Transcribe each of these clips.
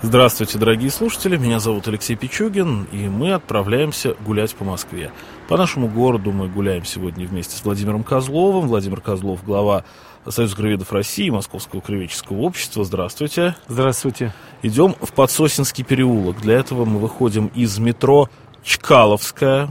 Здравствуйте, дорогие слушатели, меня зовут Алексей Пичугин, и мы отправляемся гулять по Москве. По нашему городу мы гуляем сегодня вместе с Владимиром Козловым. Владимир Козлов, глава Союза краеведов России, Московского краеведческого общества. Здравствуйте. Здравствуйте. Идем в Подсосинский переулок. Для этого мы выходим из метро Чкаловская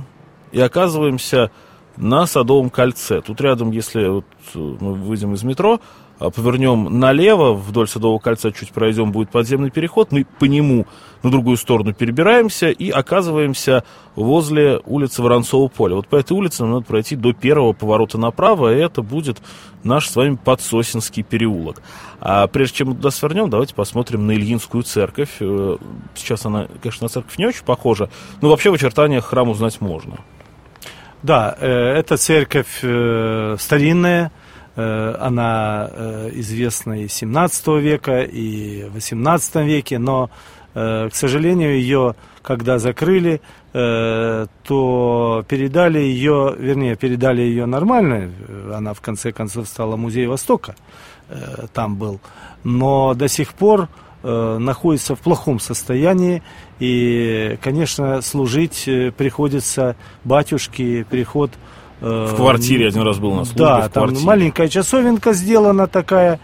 и оказываемся на Садовом кольце. Тут рядом, если вот мы выйдем из метро, повернем налево, вдоль Садового кольца чуть пройдем, будет подземный переход, мы по нему на другую сторону перебираемся и оказываемся возле улицы Воронцова поля. Вот по этой улице нам надо пройти до первого поворота направо, и это будет наш с вами Подсосинский переулок. А прежде чем туда свернем, давайте посмотрим на Ильинскую церковь. Э, сейчас она, конечно, на церковь не очень похожа, но вообще в очертаниях храм узнать можно. Да, э, эта церковь э, старинная, она э, известна и 17 века, и 18 веке, но, э, к сожалению, ее, когда закрыли, то передали ее, вернее, передали ее нормально, она в конце концов стала музей Востока, там был, но до сих пор находится в плохом состоянии, и, конечно, служить приходится батюшке, приход в квартире один раз был на службе. Да, там маленькая часовенка сделана такая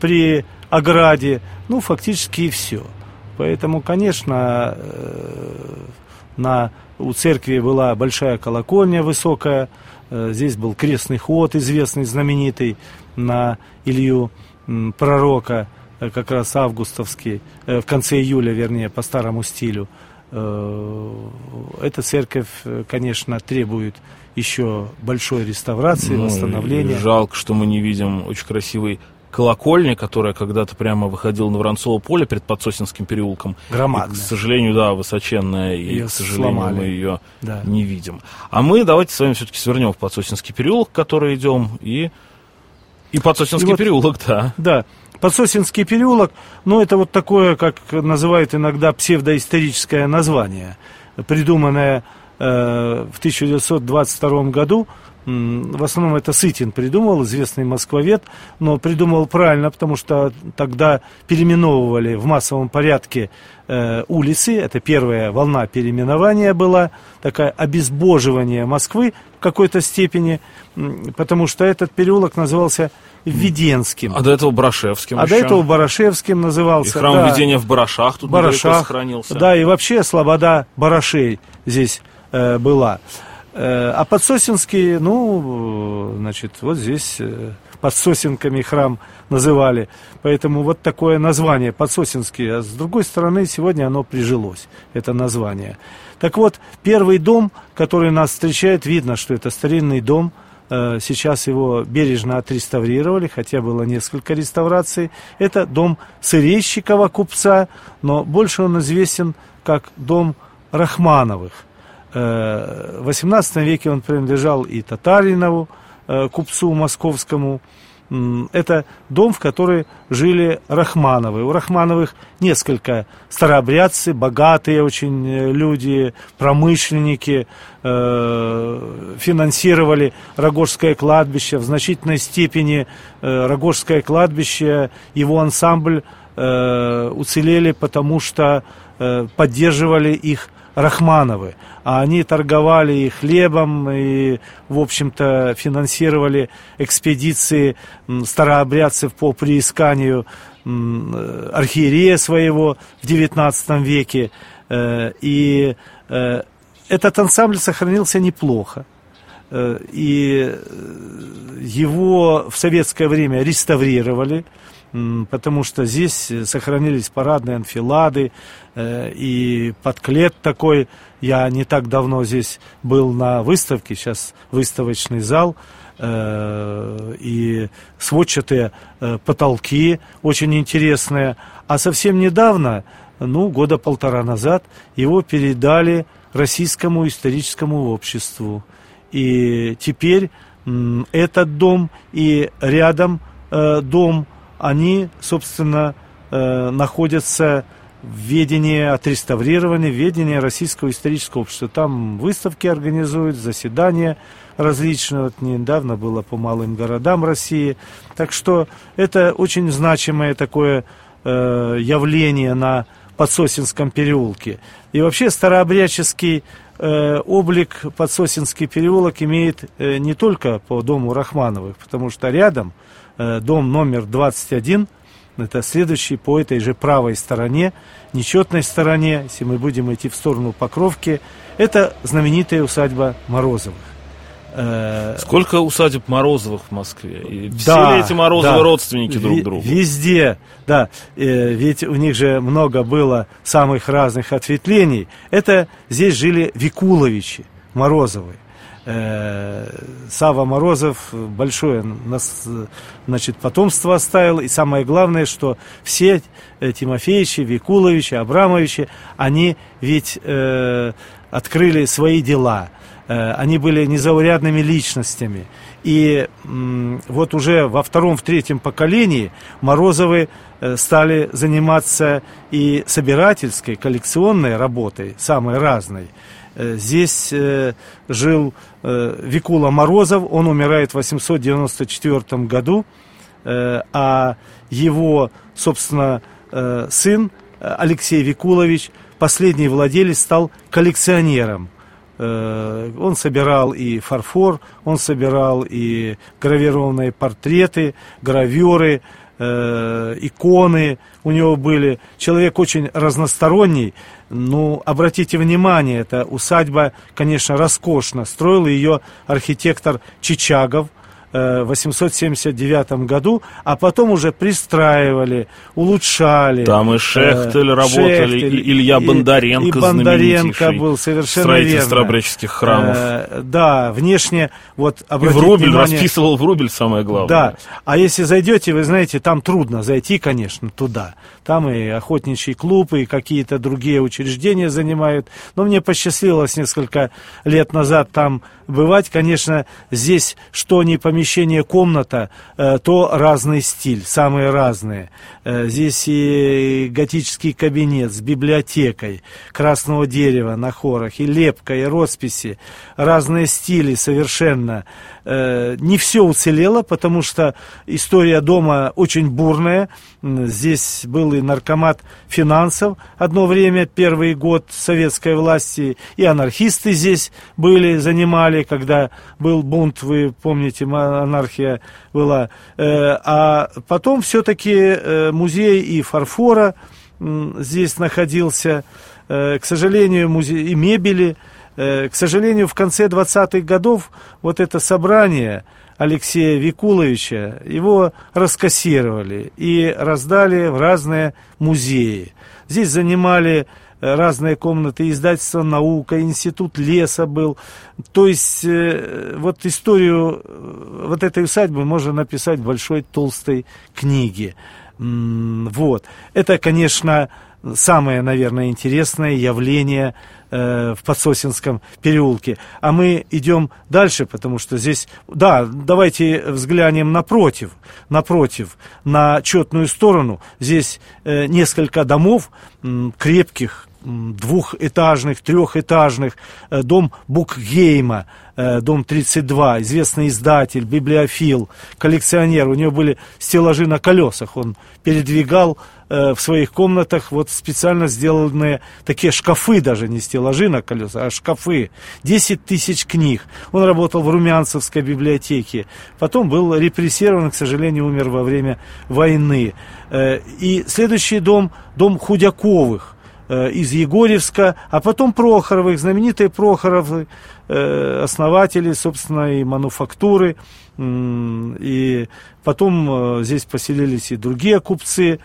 при ограде. Ну, фактически и все. Поэтому, конечно, э, на, у церкви была большая колокольня высокая. Э, здесь был крестный ход известный, знаменитый на Илью пророка, э, как раз августовский, в конце июля, вернее, по старому стилю. Эта церковь, конечно, требует еще большой реставрации, ну, восстановления. Жалко, что мы не видим очень красивый колокольни, которая когда-то прямо выходила на Воронцово поле перед Подсосинским переулком. Громадная. И, к сожалению, да, высоченная, ее и, к сожалению, сломали. мы ее да. не видим. А мы давайте с вами все-таки свернем в Подсосинский переулок, который идем, и, и Подсосинский и вот, переулок, да. Да, Подсосинский переулок, ну, это вот такое, как называют иногда псевдоисторическое название, придуманное Э, в 1922 году в основном это Сытин придумал, известный москвовед, но придумал правильно, потому что тогда переименовывали в массовом порядке э, улицы. Это первая волна переименования была, такое обезбоживание Москвы в какой-то степени, потому что этот переулок назывался Введенским. А до этого Барашевским А еще. до этого Барашевским назывался. И храм да. Введения в Барашах тут Барашах, сохранился. Да, и вообще слобода Барашей здесь э, была. Э, а Подсосинский, ну, значит, вот здесь э, Подсосинками храм называли. Поэтому вот такое название Подсосинский. А с другой стороны, сегодня оно прижилось, это название. Так вот, первый дом, который нас встречает, видно, что это старинный дом. Э, сейчас его бережно отреставрировали, хотя было несколько реставраций. Это дом Сырейщикова, купца, но больше он известен как дом Рахмановых. Э, в XVIII веке он принадлежал и Татаринову, э, купцу московскому. Это дом, в который жили Рахмановы. У Рахмановых несколько старообрядцы, богатые очень э, люди, промышленники, финансировали Рогожское кладбище. В значительной степени Рогожское кладбище, его ансамбль уцелели, потому что поддерживали их Рахмановы. А они торговали и хлебом, и, в общем-то, финансировали экспедиции старообрядцев по приисканию архиерея своего в XIX веке. Э, и э, этот ансамбль сохранился неплохо. Э, и его в советское время реставрировали потому что здесь сохранились парадные анфилады э, и подклет такой. Я не так давно здесь был на выставке, сейчас выставочный зал, э, и сводчатые э, потолки очень интересные. А совсем недавно, ну, года полтора назад, его передали Российскому историческому обществу. И теперь этот дом и рядом дом они, собственно, э, находятся в ведении отреставрирования, в ведении Российского исторического общества. Там выставки организуют, заседания различные. Вот недавно было по малым городам России. Так что это очень значимое такое э, явление на Подсосинском переулке. И вообще старообрядческий э, облик Подсосинский переулок имеет не только по дому Рахмановых, потому что рядом дом номер 21, это следующий по этой же правой стороне, нечетной стороне, если мы будем идти в сторону Покровки, это знаменитая усадьба Морозовых. Э, Сколько усадеб Морозовых в Москве? И все да, ли эти Морозовы да, родственники друг другу? Везде, да. Э, ведь у них же много было самых разных ответвлений. Это здесь жили Викуловичи Морозовы. Э, Сава Морозов большое нас, значит, потомство оставил. И самое главное, что все Тимофеевичи, Викуловичи, Абрамовичи, они ведь э, открыли свои дела – Э, они были незаурядными личностями. И вот уже во втором, в третьем поколении Морозовы э, стали заниматься и собирательской, коллекционной работой, самой разной. Э, здесь жил Викула Морозов, он умирает в 894 году, а его, собственно, сын Алексей Викулович, последний владелец, стал коллекционером. Э, он собирал и фарфор, он собирал и гравированные портреты, гравюры, э, иконы у него были. Человек очень разносторонний. Ну, обратите внимание, эта усадьба, конечно, роскошна. Строил ее архитектор Чичагов, 879 э, году, а потом уже пристраивали, улучшали. Там и Шехтель э, работали, Шехтель, и Илья Бондаренко, и, и Бондаренко был совершенно строитель старобреческих храмов. Э, да, внешне, вот И в рубль, внимание, расписывал в рубль, самое главное. Да, а если зайдете, вы знаете, там трудно зайти, конечно, туда. Там и охотничий клуб, и какие-то другие учреждения занимают. Но мне посчастливилось несколько лет назад там бывать. Конечно, здесь что не помещение, комната, э, то разный стиль, самые разные. Э, здесь и готический кабинет с библиотекой красного дерева на хорах, и лепка, и росписи. Разные стили совершенно. Э, не все уцелело, потому что история дома очень бурная. Здесь был и наркомат финансов одно время, первый год советской власти, и анархисты здесь были, занимали, когда был бунт, вы помните, анархия была. Э, а потом все-таки э, музей и фарфора здесь находился. К сожалению, музей и мебели – Э, к сожалению, в конце 20-х годов вот это собрание Алексея Викуловича, его раскассировали и раздали в разные музеи. Здесь занимали э, разные комнаты, издательство «Наука», институт леса был. То есть э, вот историю вот этой усадьбы можно написать в большой толстой книге. Вот. Это, конечно, самое, наверное, интересное явление э, в Подсосинском переулке. А мы идем дальше, потому что здесь... Да, давайте взглянем напротив, напротив, на четную сторону. Здесь э, несколько домов крепких, двухэтажных, трехэтажных, э, дом Букгейма, э, дом 32, известный издатель, библиофил, коллекционер. У него были стеллажи на колесах, он передвигал э, в своих комнатах вот специально сделанные такие шкафы, даже не стеллажи на колесах, а шкафы. 10 тысяч книг. Он работал в Румянцевской библиотеке. Потом был репрессирован, к сожалению, умер во время войны. И следующий дом, дом Худяковых из Егорьевска, а потом Прохоровых, знаменитые Прохоровы, э, основатели, собственно, и мануфактуры, и потом э, здесь поселились и другие купцы, Э,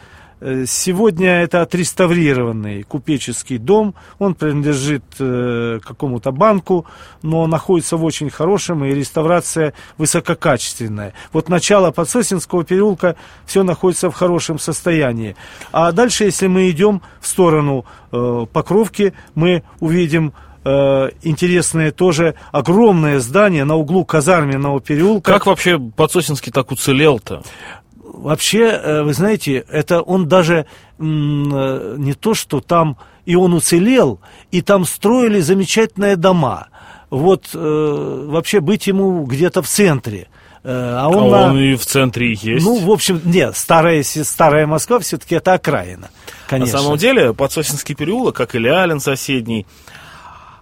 сегодня это отреставрированный купеческий дом. Он принадлежит э, какому-то банку, но находится в очень хорошем, и реставрация высококачественная. Вот начало Подсосинского переулка все находится в хорошем состоянии. А дальше, если мы идем в сторону э, Покровки, мы увидим э, интересное тоже огромное здание на углу казарменного переулка. Как вообще Подсосинский так уцелел-то? Вообще, э, вы знаете, это он даже не то, что там и он уцелел, и там строили замечательные дома. Вот вообще быть ему где-то в центре. А он, а он на... и в центре есть. Ну, в общем, нет, старая, старая Москва все-таки это окраина. Конечно. На самом деле, Подсосинский переулок, как и Лялин соседний,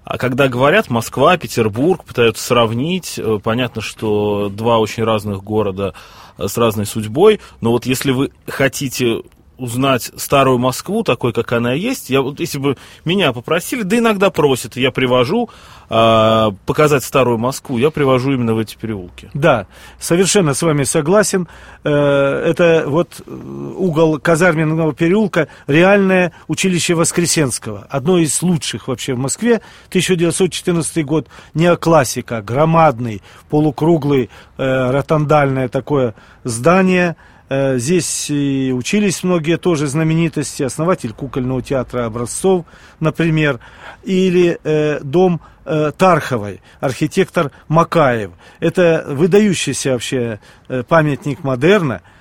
а когда говорят Москва, Петербург, пытаются сравнить, э, понятно, что два очень разных города э, с разной судьбой, но вот если вы хотите узнать старую Москву, такой, как она есть. Я вот, если бы меня попросили, да иногда просят, я привожу э, показать старую Москву, я привожу именно в эти переулки. Да, совершенно с вами согласен. Э, это вот э, угол казарменного переулка, реальное училище Воскресенского, одно из лучших вообще в Москве. 1914 год, неоклассика, громадный, полукруглый, э, ротандальное такое здание – здесь и учились многие тоже знаменитости, основатель кукольного театра образцов, например, или э, дом э, Тарховой, архитектор Макаев. Это выдающийся вообще э, памятник модерна –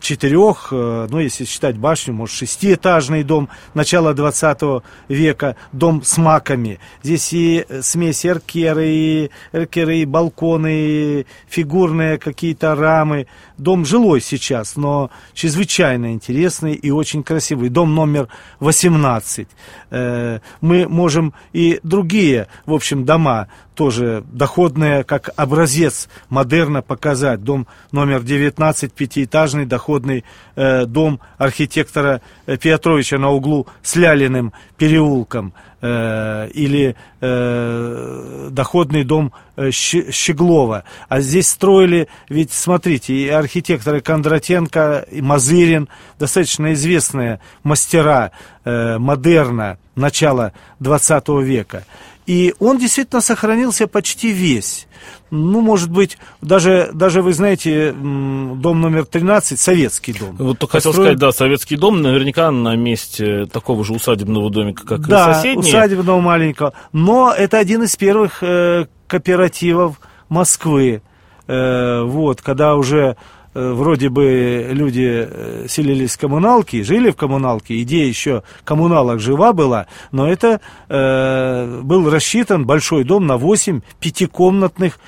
четырех, э, ну, если считать башню, может, шестиэтажный дом начала 20 века, дом с маками. Здесь и смесь эркеры, и, эркеры, и балконы, и фигурные какие-то рамы. Дом жилой сейчас, но чрезвычайно интересный и очень красивый. Дом номер 18. Э, мы можем и другие, в общем, дома тоже доходные, как образец модерна показать. Дом номер 19, пятиэтажный доходный э, дом архитектора э, Петровича на углу с Лялиным переулком. Э, или э, доходный дом э, Щеглова. А здесь строили, ведь смотрите, и архитекторы Кондратенко, и Мазырин, достаточно известные мастера э, модерна начала 20 века. И он действительно сохранился почти весь. Ну, может быть, даже, даже вы знаете, дом номер 13, советский дом. Вот только хотел сказать, да, советский дом наверняка на месте такого же усадебного домика, как да, и соседний. усадебного маленького. Но это один из первых э, кооперативов Москвы. Э, вот, когда уже вроде бы люди э, селились в коммуналке, жили в коммуналке, идея еще коммуналок жива была, но это э, был рассчитан большой дом на 8 пятикомнатных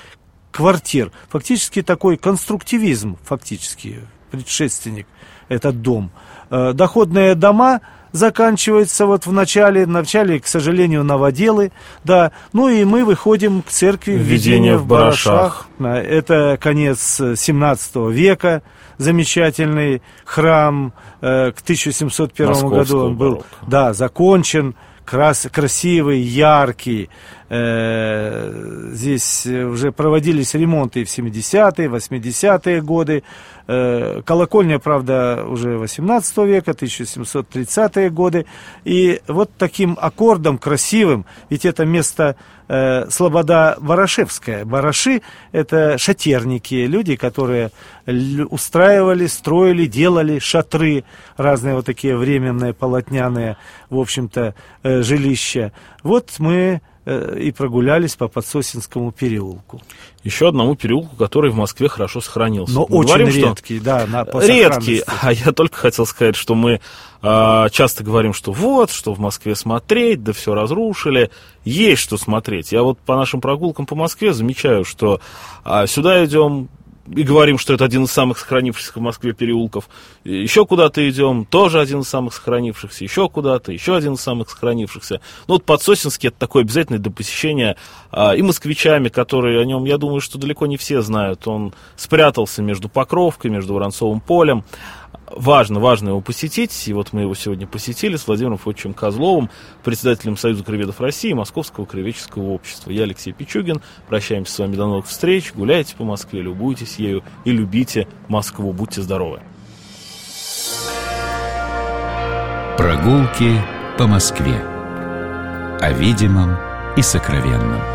квартир. Фактически такой конструктивизм, фактически, предшественник этот дом. Э, доходные дома заканчивается вот в начале, в начале, к сожалению, новоделы, да, ну и мы выходим к церкви введения в Барашах. Это конец 17 века, замечательный храм, э, к 1701 году он был, да, закончен, крас, красивый, яркий. Э, здесь уже проводились ремонты в 70-е, 80-е годы. Э, колокольня, правда, уже 18 века, 1730-е годы. И вот таким аккордом красивым, ведь это место э, Слобода Ворошевская. Бараши – это шатерники, люди, которые устраивали, строили, делали шатры, разные вот такие временные, полотняные, в общем-то, э, жилища. Вот мы Э, и прогулялись по Подсосинскому переулку. Еще одному переулку, который в Москве хорошо сохранился. Но мы очень говорим, редкий, да. На, по редкий. А я только хотел сказать, что мы э, часто говорим, что вот, что в Москве смотреть, да все разрушили. Есть что смотреть. Я вот по нашим прогулкам по Москве замечаю, что э, сюда идем и говорим, что это один из самых сохранившихся в Москве переулков. Еще куда-то идем, тоже один из самых сохранившихся, еще куда-то, еще один из самых сохранившихся. Ну вот Подсосинский это такое обязательное для посещения а, и москвичами, которые о нем, я думаю, что далеко не все знают. Он спрятался между Покровкой, между Воронцовым полем важно, важно его посетить. И вот мы его сегодня посетили с Владимиром Фотчем Козловым, председателем Союза краеведов России Московского краеведческого общества. Я Алексей Пичугин. Прощаемся с вами до новых встреч. Гуляйте по Москве, любуйтесь ею и любите Москву. Будьте здоровы. Прогулки по Москве. О видимом и сокровенном.